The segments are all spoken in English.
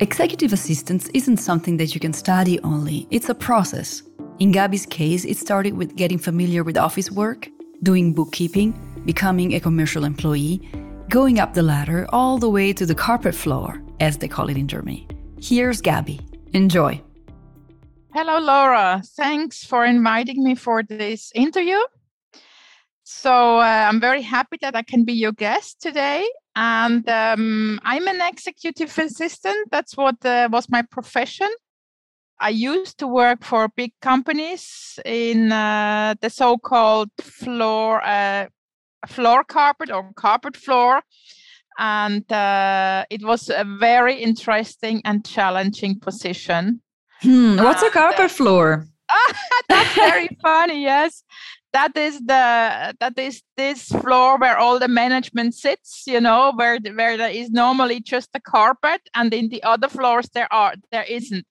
Executive assistance isn't something that you can study only, it's a process. In Gabi's case, it started with getting familiar with office work, doing bookkeeping, becoming a commercial employee, going up the ladder all the way to the carpet floor, as they call it in Germany. Here's Gabi. Enjoy. Hello, Laura. Thanks for inviting me for this interview. So, uh, I'm very happy that I can be your guest today and um, I'm an executive assistant. That's what uh, was my profession. I used to work for big companies in uh, the so-called floor uh, floor carpet or carpet floor, and uh, it was a very interesting and challenging position. Hmm, what's a carpet uh, floor? that's very funny. Yes, that is the that is this floor where all the management sits you know where where there is normally just a carpet and in the other floors there are there isn't.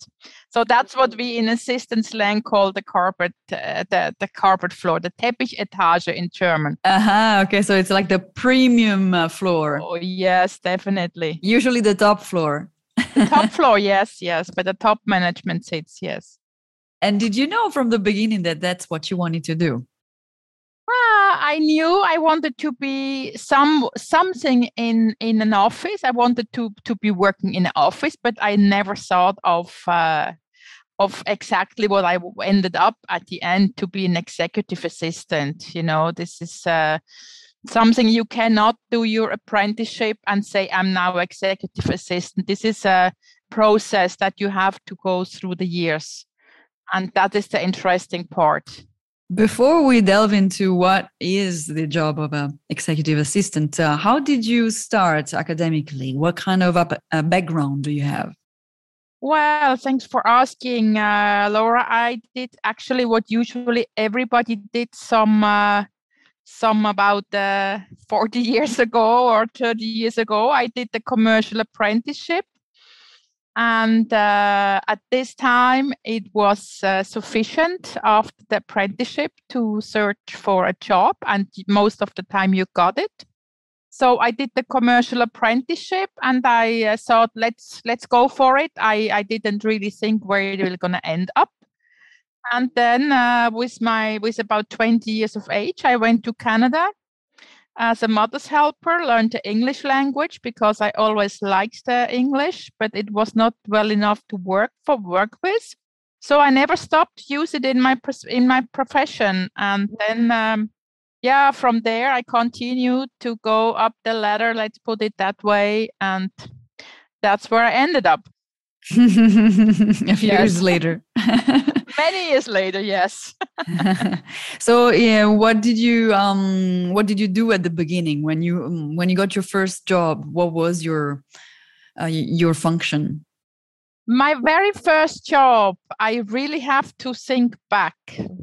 So that's what we in assistance slang call the carpet uh, the the carpet floor the teppichetage in german. Uh-huh okay so it's like the premium uh, floor. Oh yes definitely. Usually the top floor. The top floor yes yes but the top management sits yes. And did you know from the beginning that that's what you wanted to do I knew I wanted to be some something in in an office. I wanted to to be working in an office, but I never thought of uh, of exactly what I ended up at the end to be an executive assistant. You know, this is uh, something you cannot do your apprenticeship and say I'm now executive assistant. This is a process that you have to go through the years, and that is the interesting part. Before we delve into what is the job of an executive assistant, uh, how did you start academically? What kind of a, a background do you have? Well, thanks for asking, uh, Laura. I did actually what usually everybody did some uh, some about uh, 40 years ago or 30 years ago. I did the commercial apprenticeship and uh, at this time, it was uh, sufficient after the apprenticeship to search for a job, and most of the time you got it. So I did the commercial apprenticeship, and I uh, thought, let's let's go for it. I I didn't really think where it was going to end up. And then, uh, with my with about 20 years of age, I went to Canada as a mother's helper, learned the English language because I always liked the English, but it was not well enough to work for work with. So I never stopped use it in my in my profession, and then um, yeah, from there I continued to go up the ladder. Let's put it that way, and that's where I ended up. a few years later. Many years later, yes. so, yeah, what did you um what did you do at the beginning when you um, when you got your first job? What was your uh, your function? My very first job, I really have to think back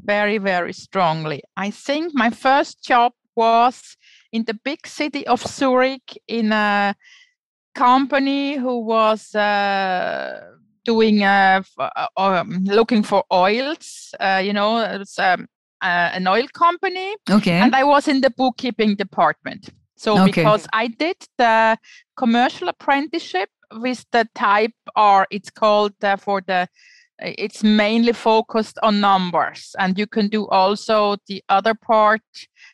very very strongly. I think my first job was in the big city of Zurich in a company who was uh, doing uh, uh, um, looking for oils. Uh, you know, it's um, uh, an oil company. Okay. And I was in the bookkeeping department. So okay. because I did the commercial apprenticeship with the type R, it's called uh, for the it's mainly focused on numbers and you can do also the other part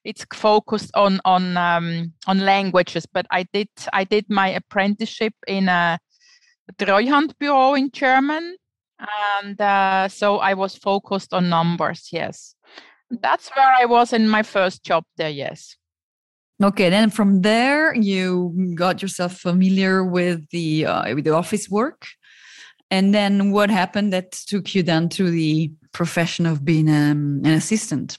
it's focused on on um, on languages but i did i did my apprenticeship in a bureau in german and uh, so i was focused on numbers yes. That's where i was in my first job there yes. Okay then from there you got yourself familiar with the uh, with the office work and then what happened that took you down to the profession of being um, an assistant?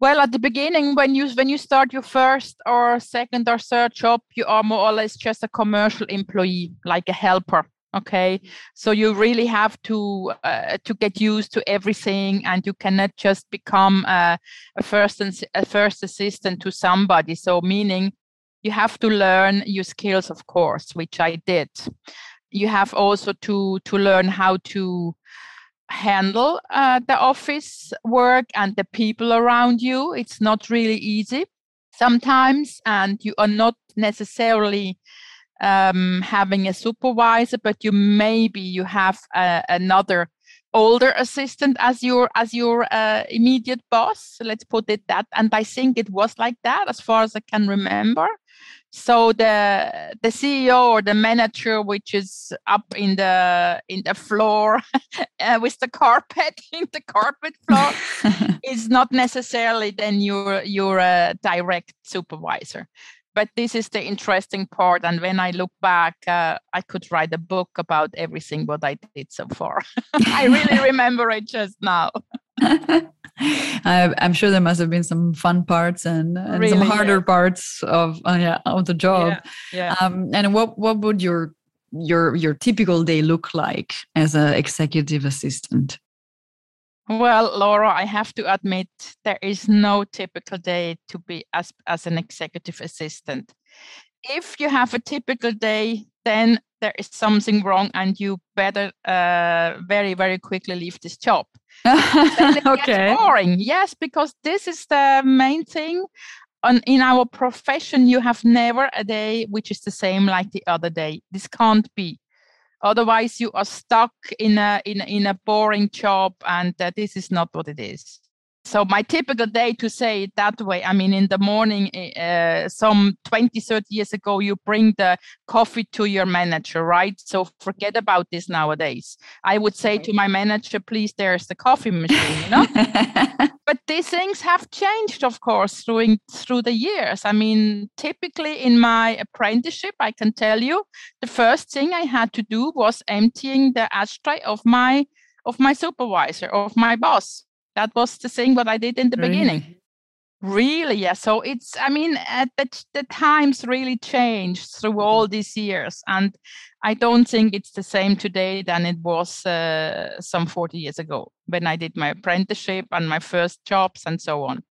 Well, at the beginning, when you when you start your first or second or third job, you are more or less just a commercial employee, like a helper. Okay, so you really have to uh, to get used to everything, and you cannot just become a, a first a first assistant to somebody. So meaning you have to learn your skills, of course, which I did you have also to to learn how to handle uh, the office work and the people around you it's not really easy sometimes and you are not necessarily um, having a supervisor, but you maybe you have uh, another older assistant as your as your uh, immediate boss. Let's put it that. And I think it was like that as far as I can remember. So the the CEO or the manager, which is up in the in the floor uh, with the carpet in the carpet floor, is not necessarily then your your uh, direct supervisor. But this is the interesting part and when i look back uh, i could write a book about everything what i did so far. I really remember it just now I, am sure there must have been some fun parts and, and really, some harder yeah. parts of uh, yeah, of the job. Yeah, yeah. Um, and what what would your your your typical day look like as an executive assistant? Well, Laura, I have to admit there is no typical day to be as, as an executive assistant. If you have a typical day, then there is something wrong and you better uh, very, very quickly leave this job. okay. boring. Yes, because this is the main thing. On, in our profession, you have never a day which is the same like the other day. This can't be otherwise you are stuck in a in, in a boring job and uh, this is not what it is so my typical day to say it that way. I mean in the morning uh, some 20 30 years ago you bring the coffee to your manager right? So forget about this nowadays. I would say to my manager please there's the coffee machine you know? But these things have changed of course through through the years. I mean typically in my apprenticeship i can tell you the first thing i had to do was emptying the ashtray of my of my supervisor of my boss that was the thing what I did in the really? beginning. Really, yeah. So it's, I mean, at the, the times really changed through all mm-hmm. these years. And I don't think it's the same today than it was uh, some 40 years ago when I did my apprenticeship and my first jobs and so on.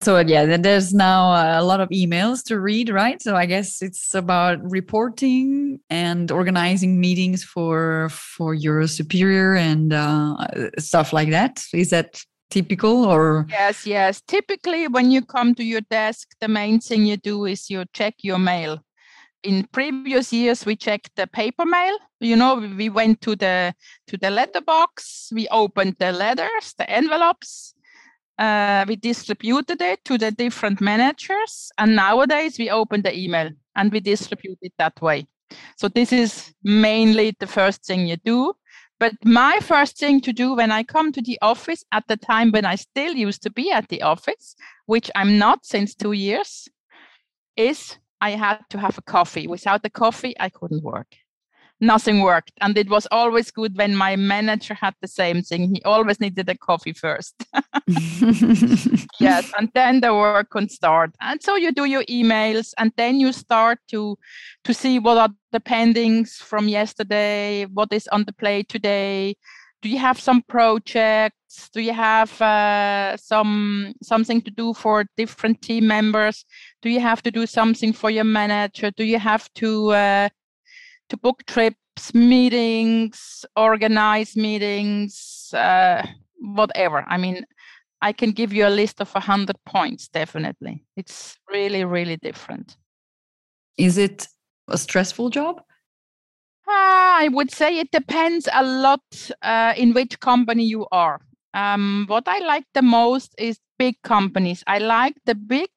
So yeah, there's now a lot of emails to read, right? So I guess it's about reporting and organizing meetings for for your superior and uh, stuff like that. Is that typical or? Yes yes. Typically when you come to your desk the main thing you do is you check your mail. In previous years we checked the paper mail. You know we went to the to the letterbox we opened the letters the envelopes uh, we distributed it to the different managers and nowadays we open the email and we distribute it that way. So this is mainly the first thing you do but my first thing to do when I come to the office at the time when I still used to be at the office, which I'm not since two years, is I had to have a coffee. Without the coffee, I couldn't work nothing worked. And it was always good when my manager had the same thing. He always needed a coffee first. yes. And then the work can start. And so you do your emails and then you start to to see what are the pendings from yesterday, what is on the plate today. Do you have some projects? Do you have uh, some something to do for different team members? Do you have to do something for your manager? Do you have to uh, to book trips, meetings, organize meetings, uh, whatever. I mean, I can give you a list of 100 points, definitely. It's really, really different. Is it a stressful job? Uh, I would say it depends a lot uh, in which company you are. Um, what I like the most is big companies. I like the big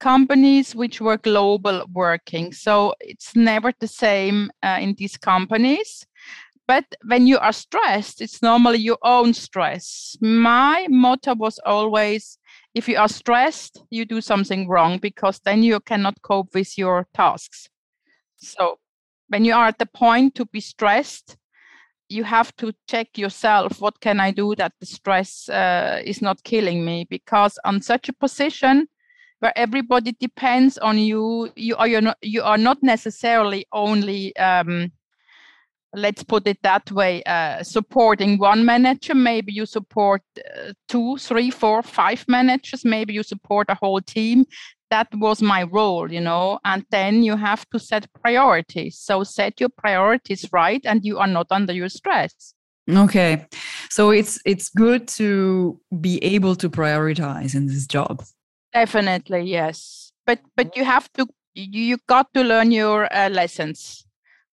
companies which were global working. So it's never the same uh, in these companies. But when you are stressed, it's normally your own stress. My motto was always if you are stressed, you do something wrong because then you cannot cope with your tasks. So when you are at the point to be stressed, you have to check yourself what can I do that the stress uh, is not killing me? Because on such a position, where everybody depends on you. You are you're not you are not necessarily only um, let's put it that way uh, supporting one manager. Maybe you support uh, two three four five managers. Maybe you support a whole team. That was my role you know? And then you have to set priorities. So set your priorities right and you are not under your stress. Okay. So it's it's good to be able to prioritize in this job Definitely, yes. But but you have to you got to learn your uh, lessons.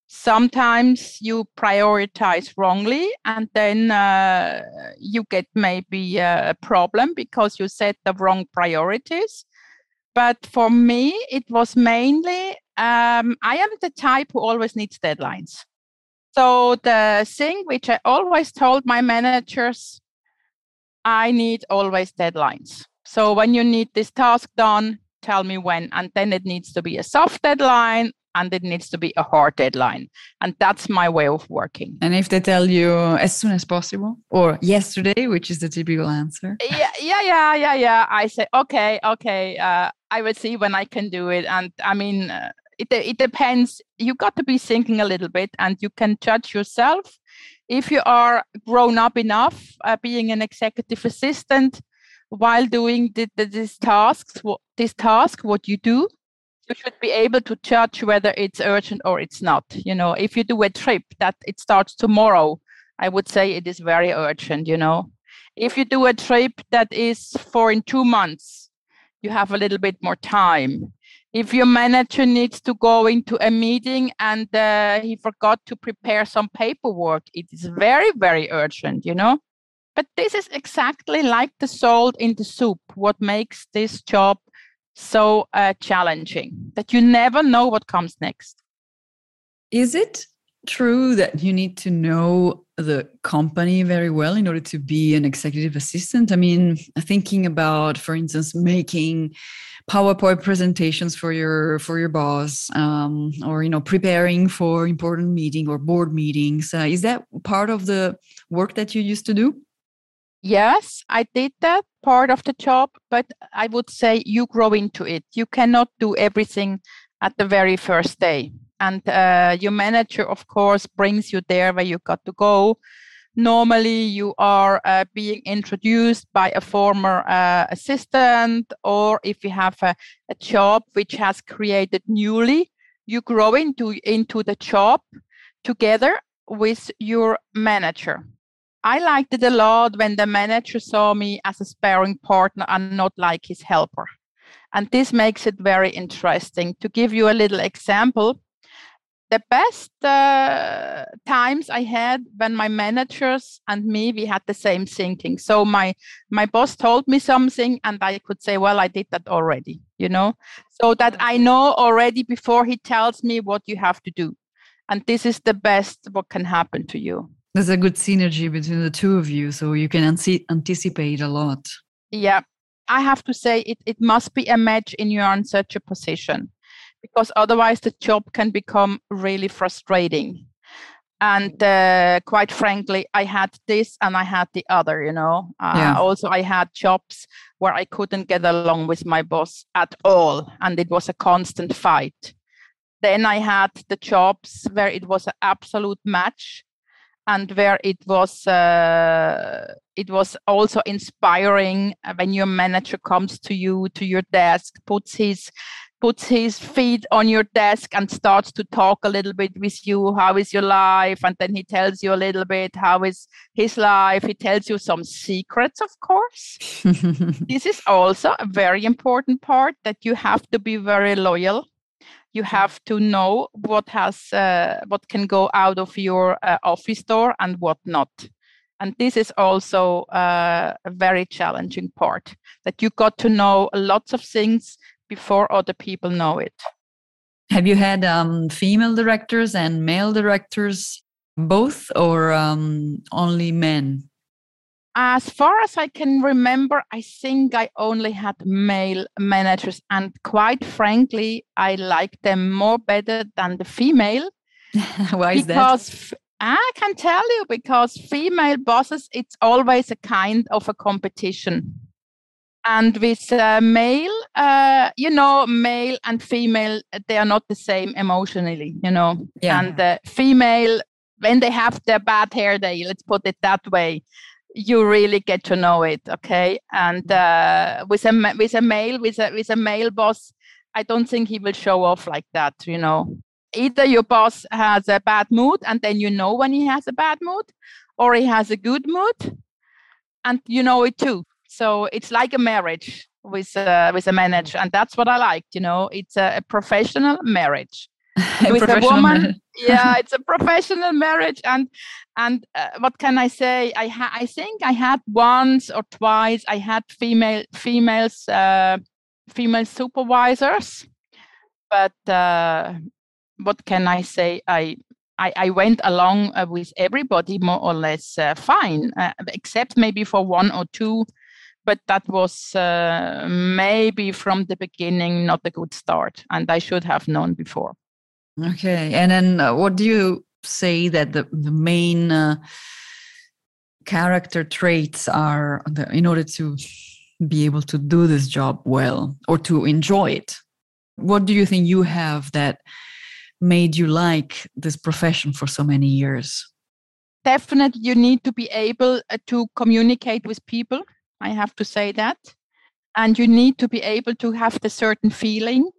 Sometimes you prioritize wrongly and then uh, you get maybe a problem because you set the wrong priorities. But for me it was mainly um, i am the type who always needs deadlines. So the thing which i always told my managers i need always deadlines so when you need this task done tell me when and then it needs to be a soft deadline and it needs to be a hard deadline. And that's my way of working. And if they tell you as soon as possible or yesterday, which is the typical answer. Yeah, yeah, yeah, yeah, yeah. I say, okay, okay, uh, I will see when I can do it. And I mean, uh, it, it depends. You got to be thinking a little bit and you can judge yourself. If you are grown up enough, uh, being an executive assistant, while doing the, the, these tasks, what, this task, what you do, you should be able to judge whether it's urgent or it's not. You know, if you do a trip that it starts tomorrow, I would say it is very urgent, you know. If you do a trip that is for in two months, you have a little bit more time. If your manager needs to go into a meeting and uh, he forgot to prepare some paperwork, it is very, very urgent, you know. But this is exactly like the salt in the soup, what makes this job so uh, challenging that you never know what comes next. Is it true that you need to know the company very well in order to be an executive assistant? I mean, thinking about, for instance, making PowerPoint presentations for your for your boss, um, or you know, preparing for important meeting or board meetings. Uh, is that part of the work that you used to do? Yes, I did that part of the job, but I would say you grow into it. You cannot do everything at the very first day. And uh, your manager, of course, brings you there where you got to go. Normally, you are uh, being introduced by a former uh, assistant, or if you have a, a job which has created newly, you grow into, into the job together with your manager I liked it a lot when the manager saw me as a sparring partner and not like his helper. And this makes it very interesting. To give you a little example, the best uh, times I had when my managers and me we had the same thinking. So my my boss told me something, and I could say, "Well, I did that already," you know, so that I know already before he tells me what you have to do. And this is the best what can happen to you. There's a good synergy between the two of you, so you can anticipate a lot. Yeah, I have to say it, it must be a match in you're in such a position because otherwise the job can become really frustrating. And uh, quite frankly, I had this and I had the other, you know. Uh, yeah. Also, I had jobs where I couldn't get along with my boss at all, and it was a constant fight. Then I had the jobs where it was an absolute match and where it was uh, it was also inspiring when your manager comes to you to your desk puts his puts his feet on your desk and starts to talk a little bit with you how is your life? And then he tells you a little bit how is his life? He tells you some secrets of course. This is also a very important part that you have to be very loyal you have to know what has uh, what can go out of your uh, office door and what not. And this is also uh, a very challenging part that you got to know lots of things before other people know it. Have you had um, female directors and male directors both or um, only men as far as I can remember, I think I only had male managers, and quite frankly, I like them more better than the female. Why is that? because that? F- I can tell you because female bosses, it's always a kind of a competition. And with uh, male, uh, you know, male and female, they are not the same emotionally, you know. Yeah. And uh, female, when they have their bad hair day, let's put it that way, you really get to know it okay and uh, with a with a male with a with a male boss i don't think he will show off like that you know either your boss has a bad mood and then you know when he has a bad mood or he has a good mood and you know it too So it's like a marriage with uh, with a manager, and that's what I liked. You know, it's a, a professional marriage with a woman. Yeah, it's a professional marriage, and and uh, what can I say? I ha- I think I had once or twice. I had female females uh, female supervisors, but uh, what can I say? I I, I went along uh, with everybody more or less uh, fine, uh, except maybe for one or two. But that was maybe from the beginning not a good start, and I should have known before. Okay, and then uh, what do you say that the the main uh, character traits are the, in order to be able to do this job well or to enjoy it? What do you think you have that? made you like this profession for so many years? Definitely, you need to be able uh, to communicate with people. I have to say that. And you need to be able to have the certain feeling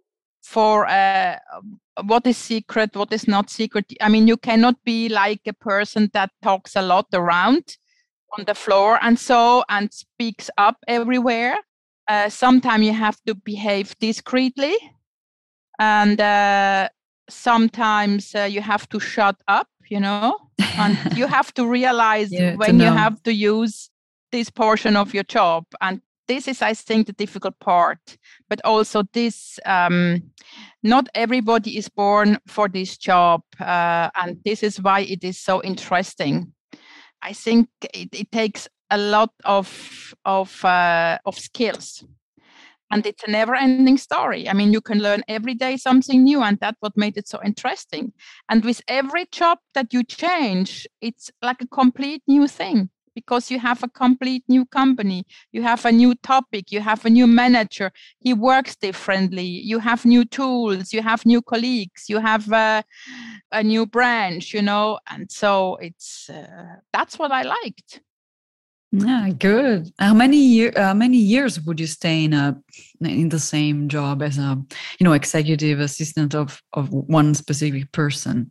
for uh, what is secret, what is not secret. I mean, you cannot be like a person that talks a lot around on the floor and so and speaks up everywhere. Uh, Sometimes you have to behave discreetly and uh, sometimes uh, you have to shut up you know and you have to realize yeah, when to you have to use this portion of your job and this is i think the difficult part but also this um, not everybody is born for this job uh, and this is why it is so interesting. I think it, it takes a lot of of uh, of skills and it's a never ending story. I mean you can learn every day something new and that's what made it so interesting. And with every job that you change it's like a complete new thing because you have a complete new company you have a new topic you have a new manager he works differently you have new tools you have new colleagues you have a, a new branch you know and so it's uh, that's what i liked yeah, good. How many year, uh, many years would you stay in a in the same job as a you know executive assistant of of one specific person?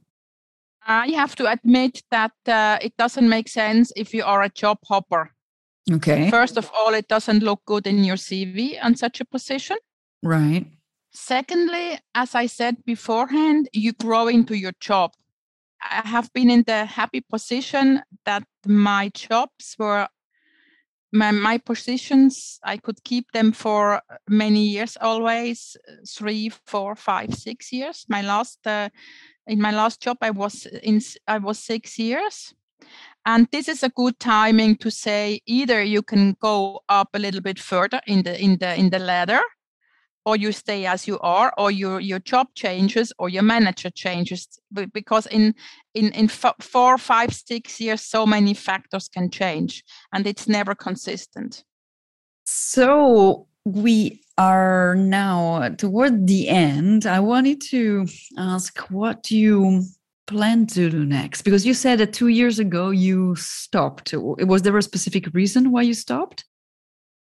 I have to admit that uh, it doesn't make sense if you are a job hopper. Okay. First of all, it doesn't look good in your CV on such a position. Right. Secondly, as I said beforehand, you grow into your job. I have been in the happy position that my jobs were my, my positions i could keep them for many years always three four five six years my last uh, in my last job i was in i was six years. And this is a good timing to say either you can go up a little bit further in the in the in the ladder or you stay as you are or your your job changes or your manager changes. Because in in in four five six years so many factors can change and it's never consistent. So we are now toward the end i wanted to ask what you plan to do next because you said that two years ago you stopped was there a specific reason why you stopped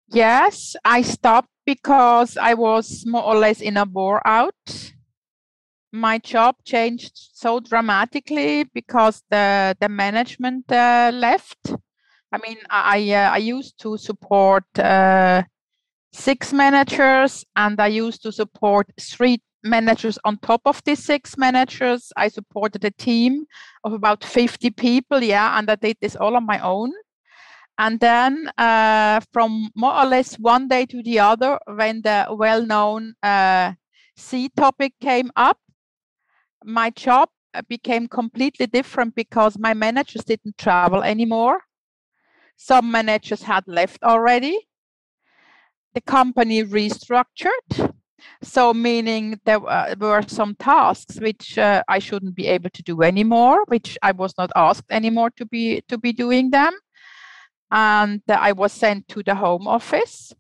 yes i stopped because I was more or less in a bore out. My job changed so dramatically because the the management uh, left. I mean, I uh, I used to support uh, six managers, and I used to support three managers on top of these six managers. I supported a team of about 50 people, yeah, and I did this all on my own. And then uh, from more or less one day to the other, when the well-known uh, C topic came up, my job became completely different because my managers didn't travel anymore. Some managers had left already. The company restructured. So, meaning there were some tasks which uh, I shouldn't be able to do anymore, which I was not asked anymore to be to be doing them and I was sent to the home office.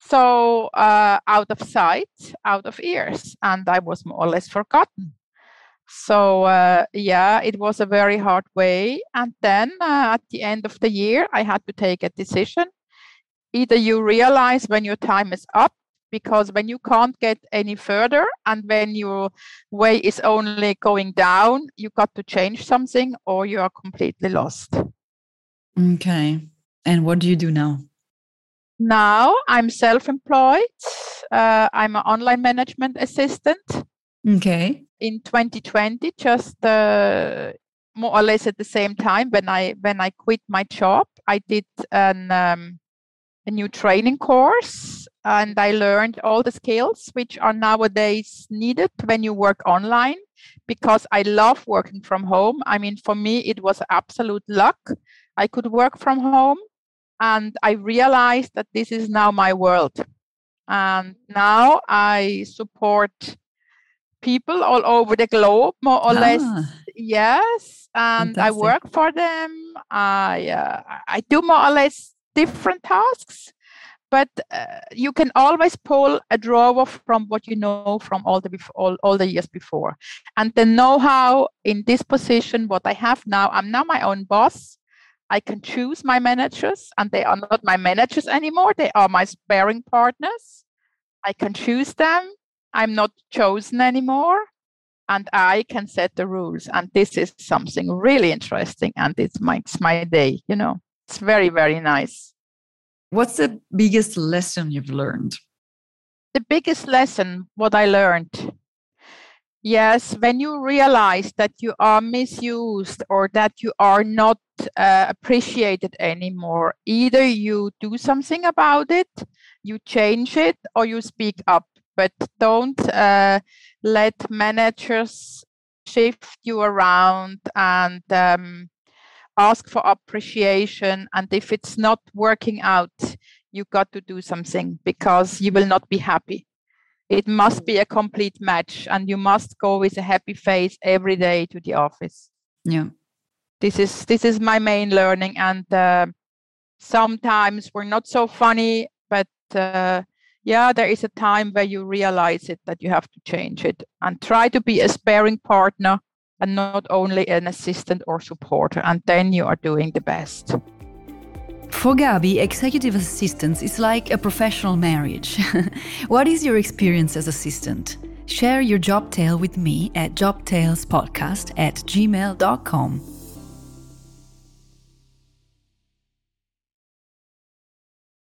So uh, out of sight, out of ears, and I was more or less forgotten. So uh, yeah, it was a very hard way. And then uh, at the end of the year, I had to take a decision. Either you realize when your time is up, because when you can't get any further and when your way is only going down, you got to change something or you are completely lost. Okay. And what do you do now? Now I'm self employed. Uh, I'm an online management assistant. Okay. In 2020, just uh, more or less at the same time when I when I quit my job, I did an um, a new training course and I learned all the skills which are nowadays needed when you work online because I love working from home. I mean, for me, it was absolute luck. I could work from home and I realized that this is now my world. And now I support people all over the globe, more or ah. less. Yes, and Fantastic. I work for them. I uh, I do more or less different tasks but uh, you can always pull a drawer from what you know from all the before, all, all the years before. And the know-how in this position what i have now i'm now my own boss. I can choose my managers and they are not my managers anymore. They are my sparring partners. I can choose them. I'm not chosen anymore. And i can set the rules. And this is something really interesting and it makes my day you know it's very very nice What's the biggest lesson you've learned? The biggest lesson, what I learned. Yes, when you realize that you are misused or that you are not uh, appreciated anymore, either you do something about it, you change it, or you speak up. But don't uh, let managers shift you around and um, ask for appreciation and if it's not working out you got to do something because you will not be happy. It must be a complete match and you must go with a happy face every day to the office. Yeah. This is this is my main learning and uh, sometimes we're not so funny but uh, yeah there is a time where you realize it that you have to change it. And try to be a sparing partner and not only an assistant or supporter, and then you are doing the best. For Gabi, executive assistance is like a professional marriage. what is your experience as assistant? Share your job tale with me at jobtalespodcast at gmail.com.